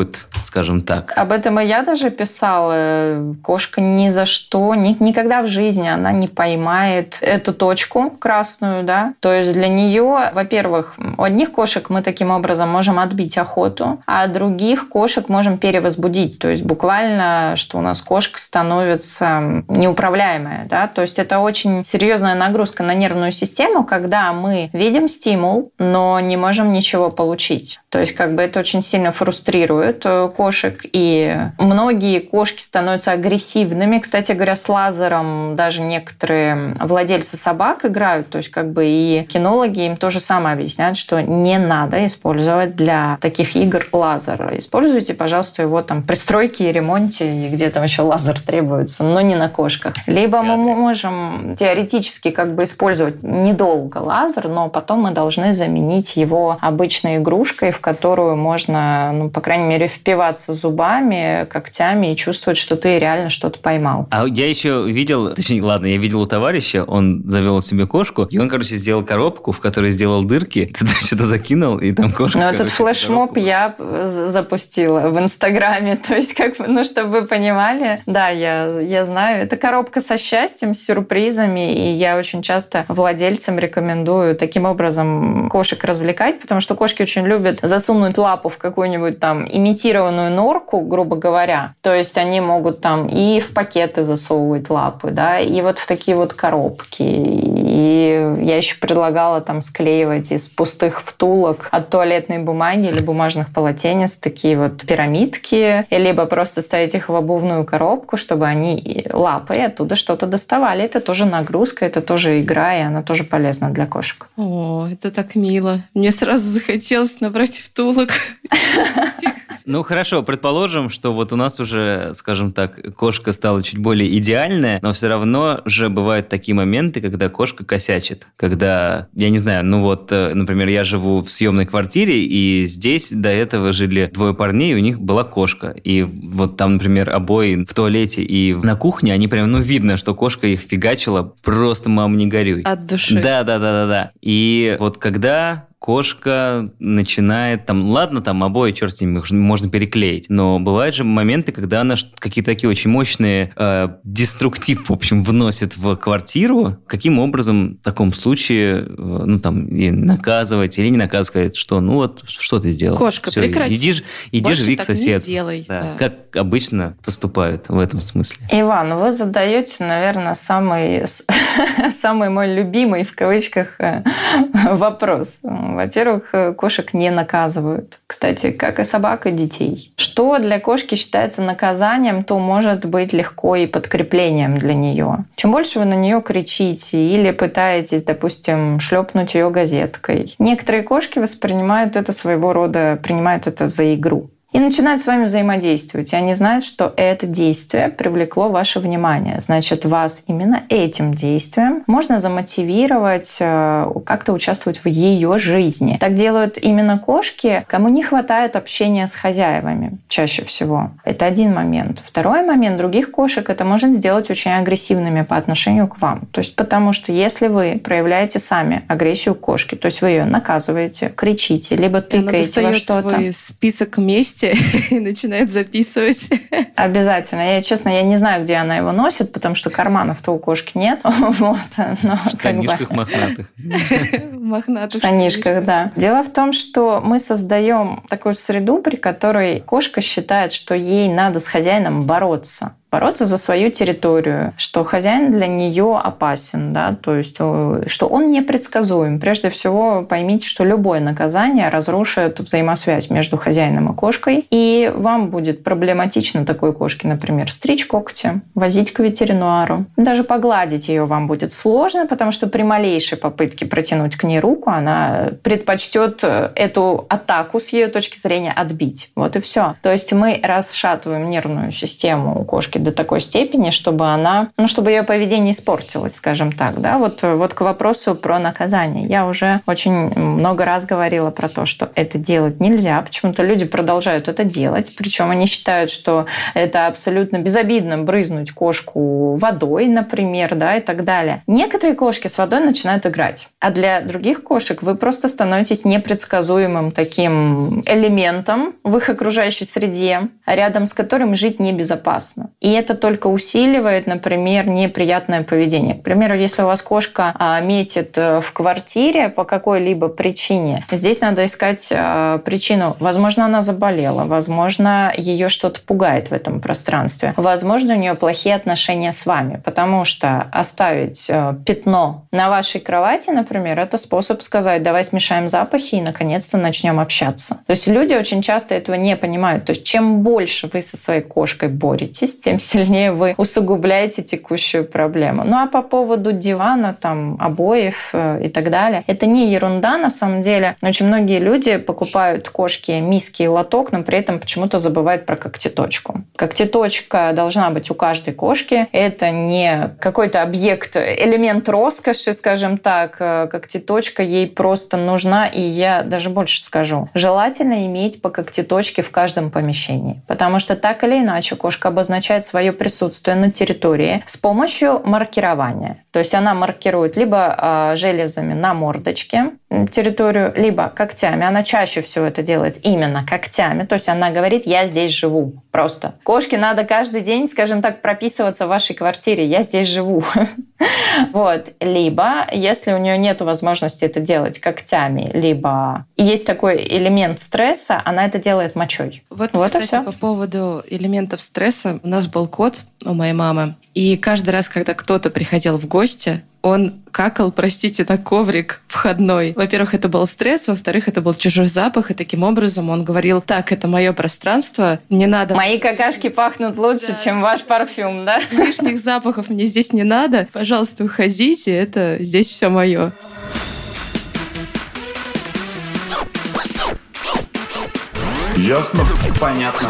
скажем так. Об этом и я даже писала. Кошка ни за что, ни, никогда в жизни она не поймает эту точку красную, да. То есть для нее, во-первых, у одних кошек мы таким образом можем отбить охоту, а других кошек можем перевозбудить. То есть буквально что у нас кошка становится неуправляемая. Да? То есть это очень серьезная нагрузка на нервную систему, когда мы видим стимул, но не можем ничего получить. То есть как бы это очень сильно фрустрирует э, кошек, и многие кошки становятся агрессивными. Кстати говоря, с лазером даже некоторые владельцы собак играют, то есть как бы и кинологи им то же самое объясняют, что не надо использовать для таких игр лазер. Используйте, пожалуйста, его там при стройке и ремонте где там еще лазер требуется, но не на кошках. Либо мы можем теоретически как бы использовать недолго лазер, но потом мы должны заменить его обычной игрушкой, в которую можно, ну, по крайней мере, впиваться зубами, когтями и чувствовать, что ты реально что-то поймал. А я еще видел, точнее, ладно, я видел у товарища, он завел себе кошку, и он, короче, сделал коробку, в которой сделал дырки, ты что-то закинул, и там кошка... Ну, этот флешмоб я запустила в Инстаграме, то есть, как ну, чтобы понимали. Да, я, я знаю. Это коробка со счастьем, с сюрпризами, и я очень часто владельцам рекомендую таким образом кошек развлекать, потому что кошки очень любят засунуть лапу в какую-нибудь там имитированную норку, грубо говоря. То есть они могут там и в пакеты засовывать лапы, да, и вот в такие вот коробки. И я еще предлагала там склеивать из пустых втулок от туалетной бумаги или бумажных полотенец такие вот пирамидки, либо просто ставить их в обувную коробку, чтобы они лапой оттуда что-то доставали. Это тоже нагрузка, это тоже игра, и она тоже полезна для кошек. О, это так мило. Мне сразу захотелось набрать втулок. Ну хорошо, предположим, что вот у нас уже, скажем так, кошка стала чуть более идеальная, но все равно же бывают такие моменты, когда кошка косячит. Когда, я не знаю, ну вот, э, например, я живу в съемной квартире, и здесь до этого жили двое парней, и у них была кошка. И вот там, например, обои в туалете и на кухне, они прям, ну, видно, что кошка их фигачила, просто, мам, не горюй. От души. Да, да, да, да, да. И вот когда кошка начинает там, ладно, там обои, черт с ними, можно переклеить, но бывают же моменты, когда она какие-то такие очень мощные э, деструктив, в общем, вносит в квартиру. Каким образом в таком случае, э, ну, там, и наказывать или не наказывать, сказать, что, ну, вот, что ты сделал? Кошка, Все, прекрати. Иди, иди Больше живи к соседу. Не делай. Да. Да. Как обычно поступают в этом смысле. Иван, вы задаете, наверное, самый, самый мой любимый, в кавычках, э, вопрос во-первых, э, кошек не наказывают. Кстати, как и собак, и детей. Что для кошки считается наказанием, то может быть легко и подкреплением для нее. Чем больше вы на нее кричите или пытаетесь, допустим, шлепнуть ее газеткой, некоторые кошки воспринимают это своего рода, принимают это за игру и начинают с вами взаимодействовать. И они знают, что это действие привлекло ваше внимание. Значит, вас именно этим действием можно замотивировать э, как-то участвовать в ее жизни. Так делают именно кошки, кому не хватает общения с хозяевами чаще всего. Это один момент. Второй момент. Других кошек это может сделать очень агрессивными по отношению к вам. То есть потому что если вы проявляете сами агрессию кошки, то есть вы ее наказываете, кричите, либо тыкаете во что-то. свой список мести месте и начинает записывать. Обязательно. Я, честно, я не знаю, где она его носит, потому что карманов-то у кошки нет. Вот, но в штанишках бы... мохнатых. Мохнатых штанишках, да. Дело в том, что мы создаем такую среду, при которой кошка считает, что ей надо с хозяином бороться. Бороться за свою территорию, что хозяин для нее опасен, да, то есть э, что он непредсказуем. Прежде всего поймите, что любое наказание разрушит взаимосвязь между хозяином и кошкой, и вам будет проблематично такой кошке, например, стричь когти, возить к ветеринару, даже погладить ее вам будет сложно, потому что при малейшей попытке протянуть к ней руку, она предпочтет эту атаку с ее точки зрения отбить. Вот и все. То есть мы расшатываем нервную систему у кошки до такой степени, чтобы она, ну, чтобы ее поведение испортилось, скажем так, да, вот, вот к вопросу про наказание. Я уже очень много раз говорила про то, что это делать нельзя. Почему-то люди продолжают это делать, причем они считают, что это абсолютно безобидно брызнуть кошку водой, например, да, и так далее. Некоторые кошки с водой начинают играть, а для других кошек вы просто становитесь непредсказуемым таким элементом в их окружающей среде, рядом с которым жить небезопасно. И это только усиливает, например, неприятное поведение. К примеру, если у вас кошка а, метит э, в квартире по какой-либо причине, здесь надо искать а, причину. Возможно, она заболела, возможно, ее что-то пугает в этом пространстве, возможно, у нее плохие отношения с вами, потому что оставить э, пятно на вашей кровати, например, это способ сказать, давай смешаем запахи и, наконец-то, начнем общаться. То есть люди очень часто этого не понимают. То есть чем больше вы со своей кошкой боретесь, тем сильнее вы усугубляете текущую проблему. Ну а по поводу дивана, там, обоев э, и так далее, это не ерунда на самом деле. Очень многие люди покупают кошки миски и лоток, но при этом почему-то забывают про когтеточку. Когтеточка должна быть у каждой кошки. Это не какой-то объект, элемент роскоши, скажем так. Э, когтеточка ей просто нужна, и я даже больше скажу. Желательно иметь по когтеточке в каждом помещении, потому что так или иначе кошка обозначает свое присутствие на территории с помощью маркирования. То есть она маркирует либо а, железами на мордочке территорию, либо когтями. Она чаще всего это делает именно когтями. То есть она говорит, я здесь живу. Просто. Кошке надо каждый день, скажем так, прописываться в вашей квартире. Я здесь живу. Вот. Либо, если у нее нет возможности это делать когтями, либо есть такой элемент стресса, она это делает мочой. Вот, вот кстати, по поводу элементов стресса. У нас был кот у моей мамы. И каждый раз, когда кто-то приходил в гости, он какал, простите, на коврик входной. Во-первых, это был стресс, во-вторых, это был чужой запах, и таким образом он говорил, так, это мое пространство, не надо... Мои какашки пахнут лучше, да. чем ваш парфюм, да? Лишних запахов мне здесь не надо, пожалуйста, уходите, это здесь все мое. Ясно? Понятно.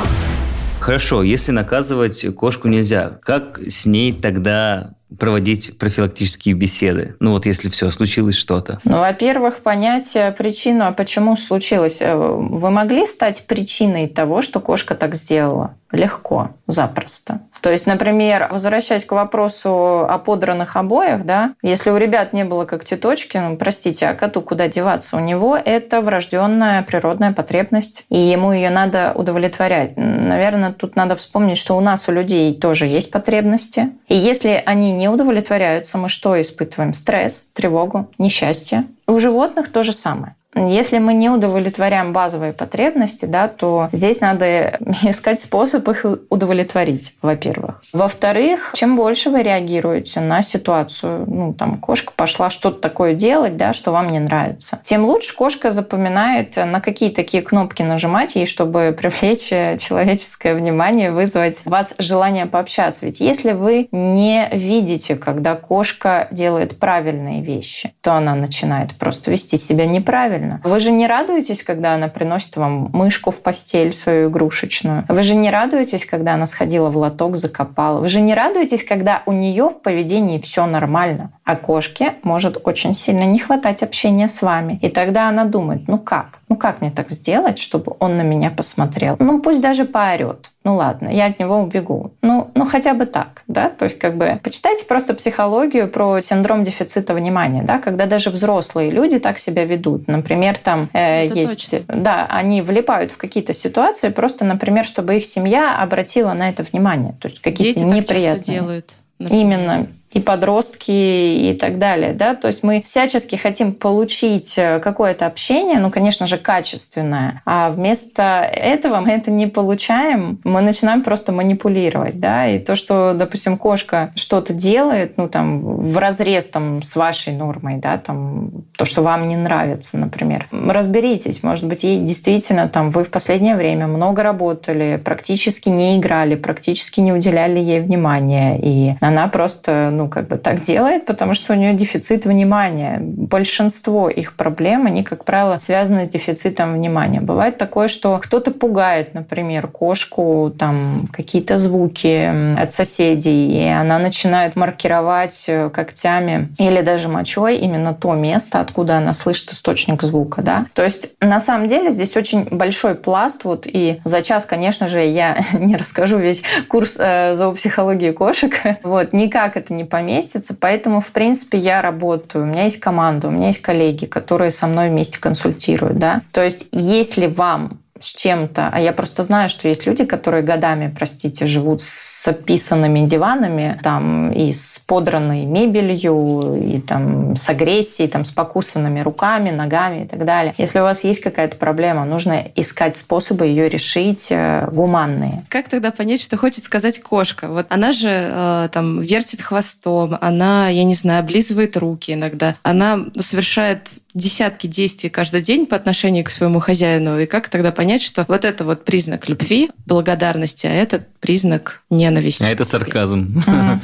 Хорошо, если наказывать кошку нельзя, как с ней тогда проводить профилактические беседы? Ну вот если все, случилось что-то. Ну, во-первых, понять э, причину, а почему случилось. Э, вы могли стать причиной того, что кошка так сделала? Легко, запросто. То есть, например, возвращаясь к вопросу о подранных обоях, да, если у ребят не было когтеточки, ну, простите, а коту куда деваться? У него это врожденная природная потребность, и ему ее надо удовлетворять. Наверное, тут надо вспомнить, что у нас, у людей, тоже есть потребности. И если они не удовлетворяются, мы что испытываем? Стресс, тревогу, несчастье. У животных то же самое. Если мы не удовлетворяем базовые потребности, да, то здесь надо искать способ их удовлетворить, во-первых. Во-вторых, чем больше вы реагируете на ситуацию, ну, там, кошка пошла что-то такое делать, да, что вам не нравится, тем лучше кошка запоминает, на какие такие кнопки нажимать ей, чтобы привлечь человеческое внимание, вызвать у вас желание пообщаться. Ведь если вы не видите, когда кошка делает правильные вещи, то она начинает просто вести себя неправильно, правильно. Вы же не радуетесь, когда она приносит вам мышку в постель свою игрушечную. Вы же не радуетесь, когда она сходила в лоток, закопала. Вы же не радуетесь, когда у нее в поведении все нормально. А кошке может очень сильно не хватать общения с вами. И тогда она думает, ну как? Ну как мне так сделать, чтобы он на меня посмотрел? Ну пусть даже поорет. Ну ладно, я от него убегу. Ну, ну хотя бы так, да? То есть как бы почитайте просто психологию про синдром дефицита внимания, да, когда даже взрослые люди так себя ведут. Например, там э, есть, точно. да, они влипают в какие-то ситуации просто, например, чтобы их семья обратила на это внимание, то есть какие-то Дети неприятные. Так часто делают. Например. Именно и подростки и так далее. Да? То есть мы всячески хотим получить э, какое-то общение, ну, конечно же, качественное, а вместо этого мы это не получаем, мы начинаем просто манипулировать. Да? И то, что, допустим, кошка что-то делает, ну, там, в разрез там, с вашей нормой, да, там, то, что вам не нравится, например. Разберитесь, может быть, ей действительно там вы в последнее время много работали, практически не играли, практически не уделяли ей внимания, и она просто, ну, как бы так делает, потому что у нее дефицит внимания. Большинство их проблем, они, как правило, связаны с дефицитом внимания. Бывает такое, что кто-то пугает, например, кошку, там, какие-то звуки от соседей, и она начинает маркировать э, когтями или даже мочой именно то место, откуда она слышит источник звука, да. То есть, на самом деле, здесь очень большой пласт, вот, и за час, конечно же, я не расскажу весь курс э, зоопсихологии кошек, вот, никак это не поместится, поэтому, в принципе, я работаю, у меня есть команда, у меня есть коллеги, которые со мной вместе консультируют, да. То есть, если вам с чем-то, а я просто знаю, что есть люди, которые годами, простите, живут с описанными диванами, там, и с подранной мебелью, и там с агрессией, там, с покусанными руками, ногами и так далее. Если у вас есть какая-то проблема, нужно искать способы ее решить э, гуманные. Как тогда понять, что хочет сказать кошка? Вот она же э, там вертит хвостом, она, я не знаю, облизывает руки иногда, она ну, совершает десятки действий каждый день по отношению к своему хозяину, и как тогда понять, что вот это вот признак любви, благодарности, а это признак ненависти. А это сарказм.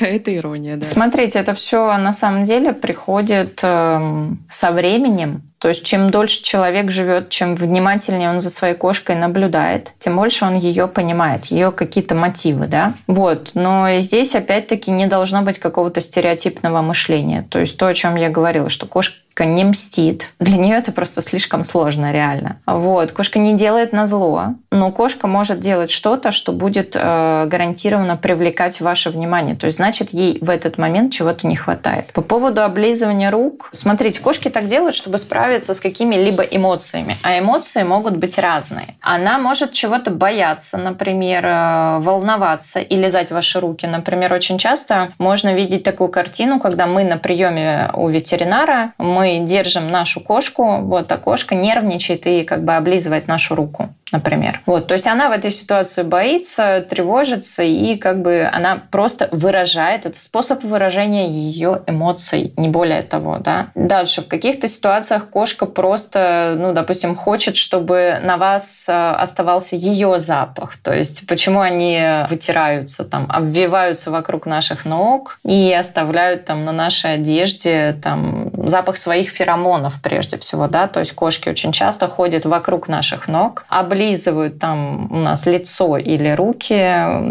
Это ирония, да. Смотрите, это все на самом деле приходит эм, со временем, то есть чем дольше человек живет, чем внимательнее он за своей кошкой наблюдает, тем больше он ее понимает, ее какие-то мотивы, да. Вот. Но здесь опять-таки не должно быть какого-то стереотипного мышления. То есть то, о чем я говорила, что кошка не мстит. Для нее это просто слишком сложно, реально. Вот. Кошка не делает на зло, но кошка может делать что-то, что будет э, гарантированно привлекать ваше внимание. То есть, значит, ей в этот момент чего-то не хватает. По поводу облизывания рук. Смотрите, кошки так делают, чтобы справиться с какими-либо эмоциями. А эмоции могут быть разные. Она может чего-то бояться, например, э, волноваться и лизать ваши руки. Например, очень часто можно видеть такую картину, когда мы на приеме у ветеринара, мы держим нашу кошку, вот, а кошка нервничает и как бы облизывает нашу руку например. Вот, то есть она в этой ситуации боится, тревожится, и как бы она просто выражает, это способ выражения ее эмоций, не более того, да. Дальше, в каких-то ситуациях кошка просто, ну, допустим, хочет, чтобы на вас э, оставался ее запах, то есть почему они вытираются, там, обвиваются вокруг наших ног и оставляют там на нашей одежде там запах своих феромонов прежде всего, да, то есть кошки очень часто ходят вокруг наших ног, облизывают там у нас лицо или руки,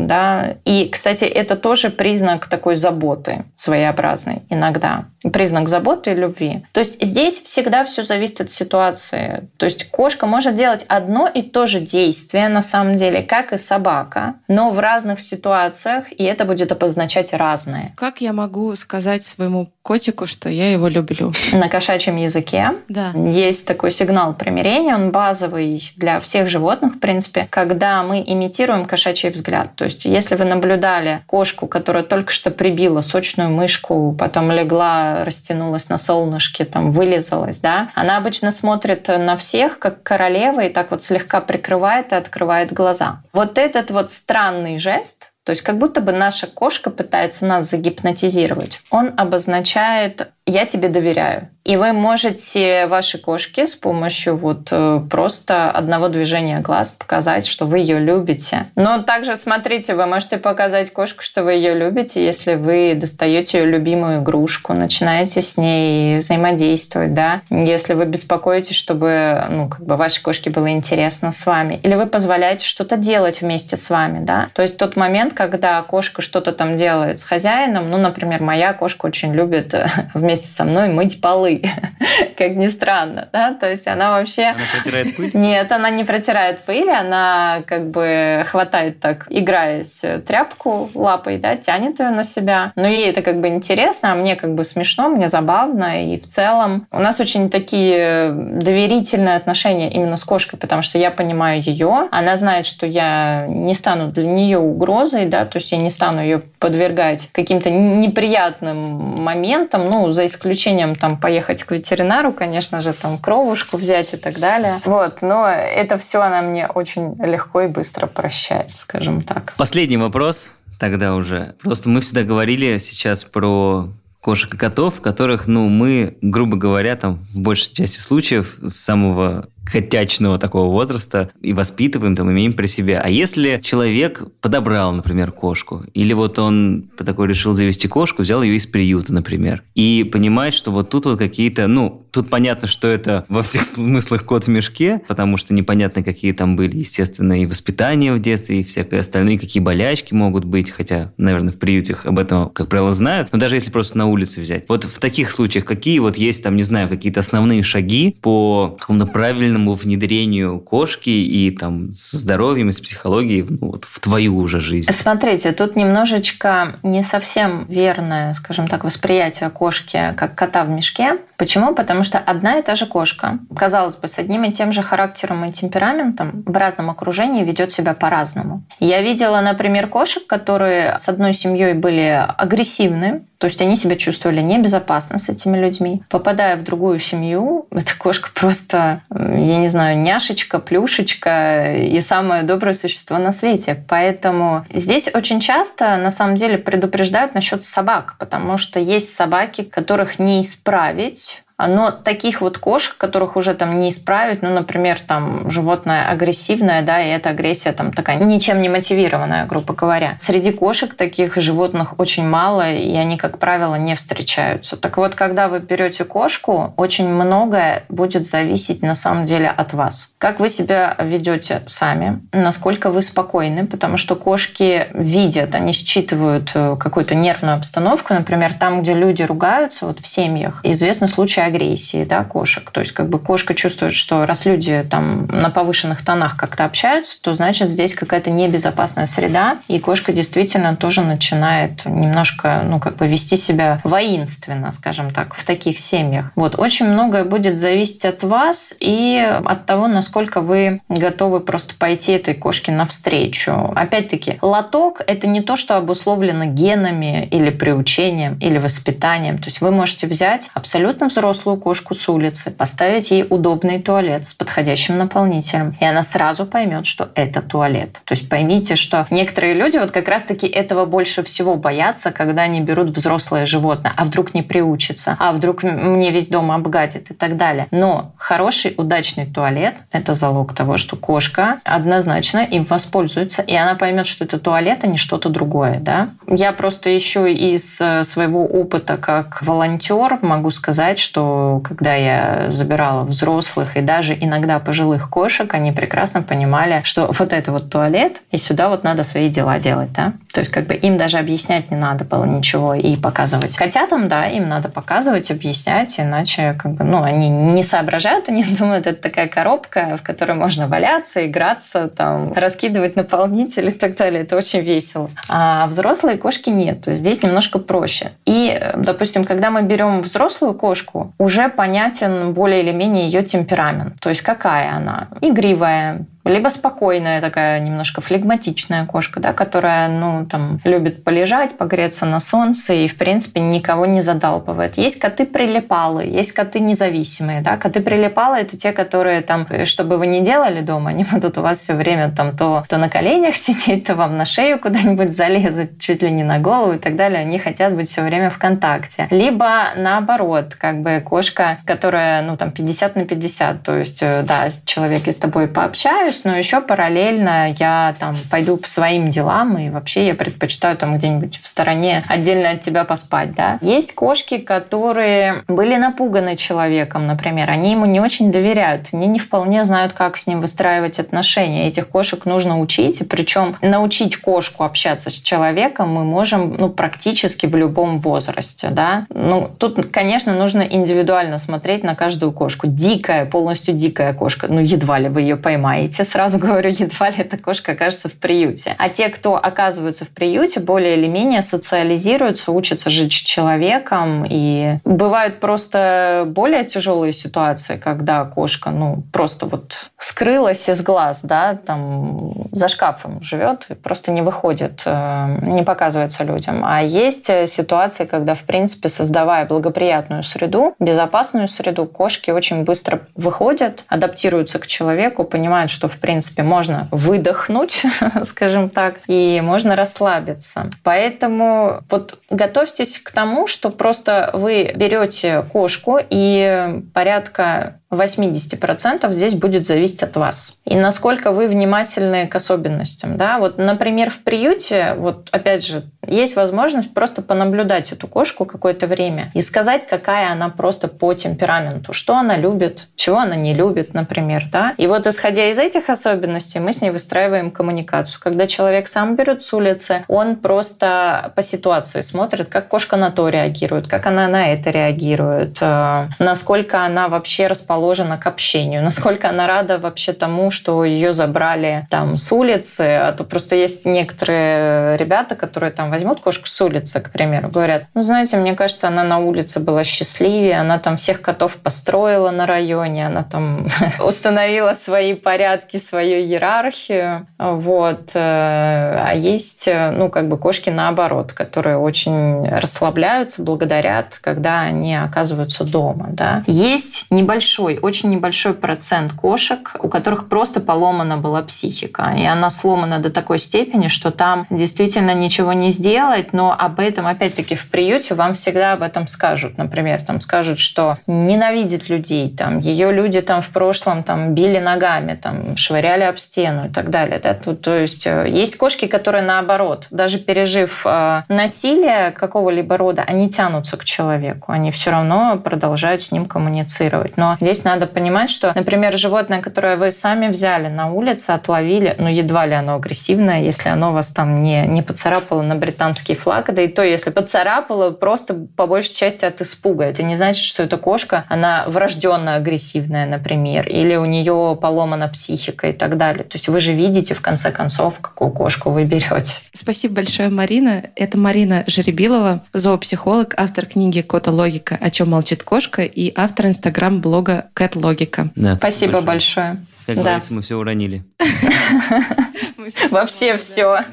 да. И, кстати, это тоже признак такой заботы своеобразной иногда. Признак заботы и любви. То есть здесь всегда все зависит от ситуации. То есть кошка может делать одно и то же действие на самом деле, как и собака, но в разных ситуациях, и это будет обозначать разное. Как я могу сказать своему котику, что я его люблю? На кошачьем языке да. есть такой сигнал примирения, он базовый для всех животных животных, в принципе, когда мы имитируем кошачий взгляд. То есть, если вы наблюдали кошку, которая только что прибила сочную мышку, потом легла, растянулась на солнышке, там вылезалась, да, она обычно смотрит на всех, как королева, и так вот слегка прикрывает и открывает глаза. Вот этот вот странный жест, то есть как будто бы наша кошка пытается нас загипнотизировать. Он обозначает «я тебе доверяю». И вы можете вашей кошке с помощью вот э, просто одного движения глаз показать, что вы ее любите. Но также смотрите, вы можете показать кошку, что вы ее любите, если вы достаете ее любимую игрушку, начинаете с ней взаимодействовать, да. Если вы беспокоитесь, чтобы ну, как бы вашей кошке было интересно с вами. Или вы позволяете что-то делать вместе с вами, да. То есть тот момент, когда кошка что-то там делает с хозяином, ну, например, моя кошка очень любит вместе вместе со мной мыть полы, как ни странно, да, то есть она вообще... Она протирает пыль? Нет, она не протирает пыль, она как бы хватает так, играясь тряпку лапой, да, тянет ее на себя. Но ей это как бы интересно, а мне как бы смешно, мне забавно, и в целом у нас очень такие доверительные отношения именно с кошкой, потому что я понимаю ее, она знает, что я не стану для нее угрозой, да, то есть я не стану ее подвергать каким-то неприятным моментам, ну, за исключением там поехать к ветеринару, конечно же, там кровушку взять и так далее. Вот, но это все она мне очень легко и быстро прощает, скажем так. Последний вопрос тогда уже. Просто мы всегда говорили сейчас про кошек и котов, которых, ну, мы, грубо говоря, там в большей части случаев с самого котячного такого возраста и воспитываем, там, имеем при себе. А если человек подобрал, например, кошку, или вот он такой решил завести кошку, взял ее из приюта, например, и понимает, что вот тут вот какие-то, ну, тут понятно, что это во всех смыслах кот в мешке, потому что непонятно, какие там были, естественно, и воспитания в детстве, и всякое остальное, какие болячки могут быть, хотя, наверное, в приютах об этом, как правило, знают, но даже если просто на улице взять. Вот в таких случаях какие вот есть там, не знаю, какие-то основные шаги по какому-то правильному правильному внедрению кошки и там с здоровьем и с психологией ну, вот, в твою уже жизнь? Смотрите, тут немножечко не совсем верное, скажем так, восприятие кошки как кота в мешке. Почему? Потому что одна и та же кошка, казалось бы, с одним и тем же характером и темпераментом в разном окружении ведет себя по-разному. Я видела, например, кошек, которые с одной семьей были агрессивны, то есть они себя чувствовали небезопасно с этими людьми. Попадая в другую семью, эта кошка просто, я не знаю, няшечка, плюшечка и самое доброе существо на свете. Поэтому здесь очень часто, на самом деле, предупреждают насчет собак, потому что есть собаки, которых не исправить, но таких вот кошек, которых уже там не исправить, ну, например, там животное агрессивное, да, и эта агрессия там такая ничем не мотивированная, грубо говоря. Среди кошек таких животных очень мало, и они, как правило, не встречаются. Так вот, когда вы берете кошку, очень многое будет зависеть на самом деле от вас. Как вы себя ведете сами, насколько вы спокойны, потому что кошки видят, они считывают э, какую-то нервную обстановку, например, там, где люди ругаются, вот в семьях, известны случаи агрессии да, кошек. То есть как бы кошка чувствует, что раз люди там на повышенных тонах как-то общаются, то значит здесь какая-то небезопасная среда, и кошка действительно тоже начинает немножко, ну, как бы вести себя воинственно, скажем так, в таких семьях. Вот, очень многое будет зависеть от вас и от того, насколько вы готовы просто пойти этой кошке навстречу. Опять-таки, лоток – это не то, что обусловлено генами или приучением, или воспитанием. То есть вы можете взять абсолютно взрослую взрослую кошку с улицы, поставить ей удобный туалет с подходящим наполнителем, и она сразу поймет, что это туалет. То есть поймите, что некоторые люди вот как раз-таки этого больше всего боятся, когда они берут взрослое животное, а вдруг не приучится, а вдруг мне весь дом обгадит и так далее. Но хороший, удачный туалет – это залог того, что кошка однозначно им воспользуется, и она поймет, что это туалет, а не что-то другое. Да? Я просто еще из э, своего опыта как волонтер могу сказать, что когда я забирала взрослых и даже иногда пожилых кошек, они прекрасно понимали, что вот это вот туалет, и сюда вот надо свои дела делать, да. То есть как бы им даже объяснять не надо было ничего и показывать. Котятам, да, им надо показывать, объяснять, иначе как бы, ну, они не соображают, они думают, это такая коробка, в которой можно валяться, играться, там, раскидывать наполнитель и так далее. Это очень весело. А взрослые кошки нет. То есть здесь немножко проще. И, допустим, когда мы берем взрослую кошку, уже понятен более или менее ее темперамент. То есть какая она? Игривая, либо спокойная такая немножко флегматичная кошка, да, которая, ну, там, любит полежать, погреться на солнце и, в принципе, никого не задалбывает. Есть коты прилипалы, есть коты независимые, да. Коты прилипалы – это те, которые там, что бы вы ни делали дома, они будут у вас все время там то, то на коленях сидеть, то вам на шею куда-нибудь залезут, чуть ли не на голову и так далее. Они хотят быть все время в контакте. Либо наоборот, как бы кошка, которая, ну, там, 50 на 50, то есть, э, да, человек с тобой пообщаюсь, занимаюсь, но еще параллельно я там пойду по своим делам, и вообще я предпочитаю там где-нибудь в стороне отдельно от тебя поспать, да. Есть кошки, которые были напуганы человеком, например, они ему не очень доверяют, они не вполне знают, как с ним выстраивать отношения. Этих кошек нужно учить, причем научить кошку общаться с человеком мы можем ну, практически в любом возрасте, да. Ну, тут, конечно, нужно индивидуально смотреть на каждую кошку. Дикая, полностью дикая кошка, ну, едва ли вы ее поймаете. Сразу говорю, едва ли эта кошка окажется в приюте. А те, кто оказываются в приюте, более или менее социализируются, учатся жить с человеком. И бывают просто более тяжелые ситуации, когда кошка, ну, просто вот скрылась из глаз, да, там за шкафом живет просто не выходит, э, не показывается людям. А есть ситуации, когда, в принципе, создавая благоприятную среду, безопасную среду, кошки очень быстро выходят, адаптируются к человеку, понимают, что, в принципе, можно выдохнуть, скажем так, и можно расслабиться. Поэтому вот готовьтесь к тому, что просто вы берете кошку и порядка 80% здесь будет зависеть от вас. И насколько вы внимательны к особенностям. Да? Вот, например, в приюте, вот опять же, есть возможность просто понаблюдать эту кошку какое-то время и сказать, какая она просто по темпераменту, что она любит, чего она не любит, например. Да? И вот исходя из этих особенностей, мы с ней выстраиваем коммуникацию. Когда человек сам берет с улицы, он просто по ситуации смотрит, как кошка на то реагирует, как она на это реагирует, э, насколько она вообще расположена расположена к общению, насколько она рада вообще тому, что ее забрали там с улицы, а то просто есть некоторые ребята, которые там возьмут кошку с улицы, к примеру, говорят, ну, знаете, мне кажется, она на улице была счастливее, она там всех котов построила на районе, она там установила свои порядки, свою иерархию, вот. Э, а есть, ну, как бы кошки наоборот, которые очень расслабляются, благодарят, когда они оказываются дома, да. Есть небольшой небольшой, очень небольшой процент кошек, у которых просто поломана была психика. И она сломана до такой степени, что там действительно ничего не сделать, но об этом, опять-таки, в приюте вам всегда об этом скажут. Например, там скажут, что ненавидит людей, там, ее люди там в прошлом там били ногами, там, швыряли об стену и так далее. Да? Тут, то есть э, есть кошки, которые наоборот, даже пережив э, насилие какого-либо рода, они тянутся к человеку, они все равно продолжают с ним коммуницировать. Но здесь здесь надо понимать, что, например, животное, которое вы сами взяли на улице, отловили, ну, едва ли оно агрессивное, если оно вас там не, не поцарапало на британский флаг, да и то, если поцарапало, просто по большей части от испуга. Это не значит, что эта кошка, она врожденно агрессивная, например, или у нее поломана психика и так далее. То есть вы же видите, в конце концов, какую кошку вы берете. Спасибо большое, Марина. Это Марина Жеребилова, зоопсихолог, автор книги «Кота логика. О чем молчит кошка» и автор инстаграм-блога Кэт Логика. Да, спасибо большое. большое. Как да. говорится, мы все уронили. Вообще все.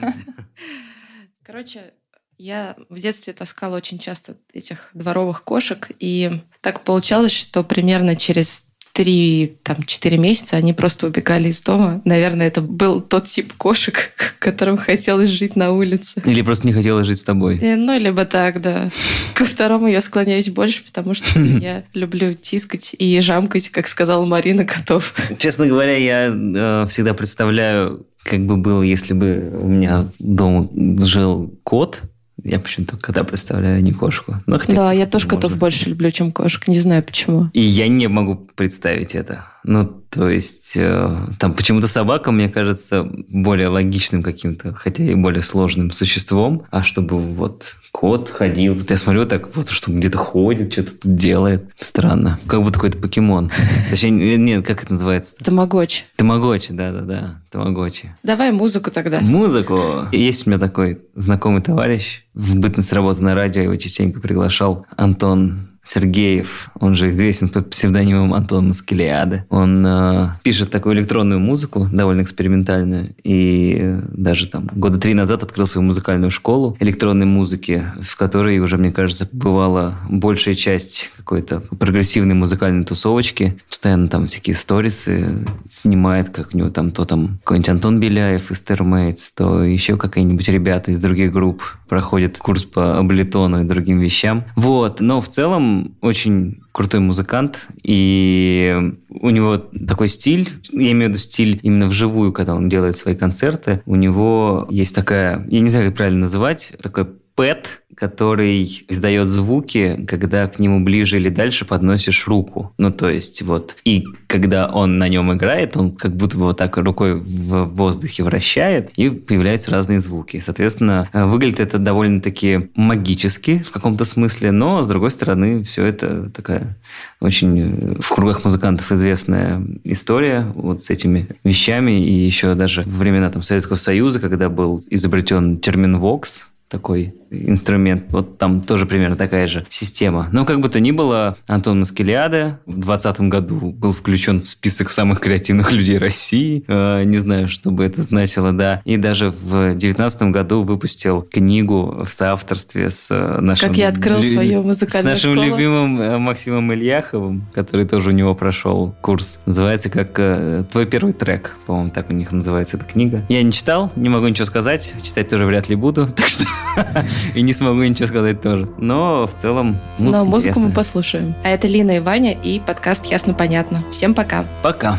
Короче, я в детстве таскала очень часто этих дворовых кошек, и так получалось, что примерно через три, там, четыре месяца они просто убегали из дома. Наверное, это был тот тип кошек, которым хотелось жить на улице. Или просто не хотелось жить с тобой. И, ну, либо так, да. Ко второму я склоняюсь больше, потому что я люблю тискать и жамкать, как сказала Марина, котов. Честно говоря, я э, всегда представляю, как бы было, если бы у меня дома жил кот, я почему-то когда представляю не кошку. Но хотя, да, я тоже котов больше люблю, чем кошек. Не знаю почему. И я не могу представить это. Ну, то есть, э, там почему-то собака, мне кажется, более логичным каким-то, хотя и более сложным существом. А чтобы вот кот ходил, вот я смотрю так, вот что где-то ходит, что-то тут делает. Странно. Как будто какой-то покемон. Точнее, нет, как это называется? Тамагочи. Тамагочи, да-да-да. Тамагочи. Давай музыку тогда. Музыку. Есть у меня такой знакомый товарищ. В бытность работы на радио его частенько приглашал Антон Сергеев, он же известен под псевдонимом Антон Маскелиады. Он э, пишет такую электронную музыку, довольно экспериментальную, и э, даже там года три назад открыл свою музыкальную школу электронной музыки, в которой уже, мне кажется, бывала большая часть какой-то прогрессивной музыкальной тусовочки. Постоянно там всякие сторисы снимает, как у него там то там какой-нибудь Антон Беляев из Термейтс, то еще какие-нибудь ребята из других групп проходят курс по облитону и другим вещам. Вот, но в целом очень крутой музыкант, и у него такой стиль, я имею в виду стиль именно вживую, когда он делает свои концерты, у него есть такая, я не знаю, как правильно называть, такой пэт, который издает звуки, когда к нему ближе или дальше подносишь руку. Ну, то есть вот, и когда он на нем играет, он как будто бы вот так рукой в воздухе вращает, и появляются разные звуки. Соответственно, выглядит это довольно-таки магически в каком-то смысле, но, с другой стороны, все это такая очень в кругах музыкантов известная история вот с этими вещами, и еще даже во времена там, Советского Союза, когда был изобретен термин «вокс», такой инструмент. Вот там тоже примерно такая же система. Но как бы то ни было, Антон Маскелиаде в 2020 году был включен в список самых креативных людей России. Э, не знаю, что бы это значило, да. И даже в 2019 году выпустил книгу в соавторстве с э, нашим... Как я открыл лю... свою музыкальную С нашим школу. любимым э, Максимом Ильяховым, который тоже у него прошел курс. Называется как «Твой первый трек». По-моему, так у них называется эта книга. Я не читал, не могу ничего сказать. Читать тоже вряд ли буду. Так что и не смогу ничего сказать тоже. Но в целом музыка Но музыку интересная. мы послушаем. А это Лина и Ваня и подкаст «Ясно-понятно». Всем пока. Пока.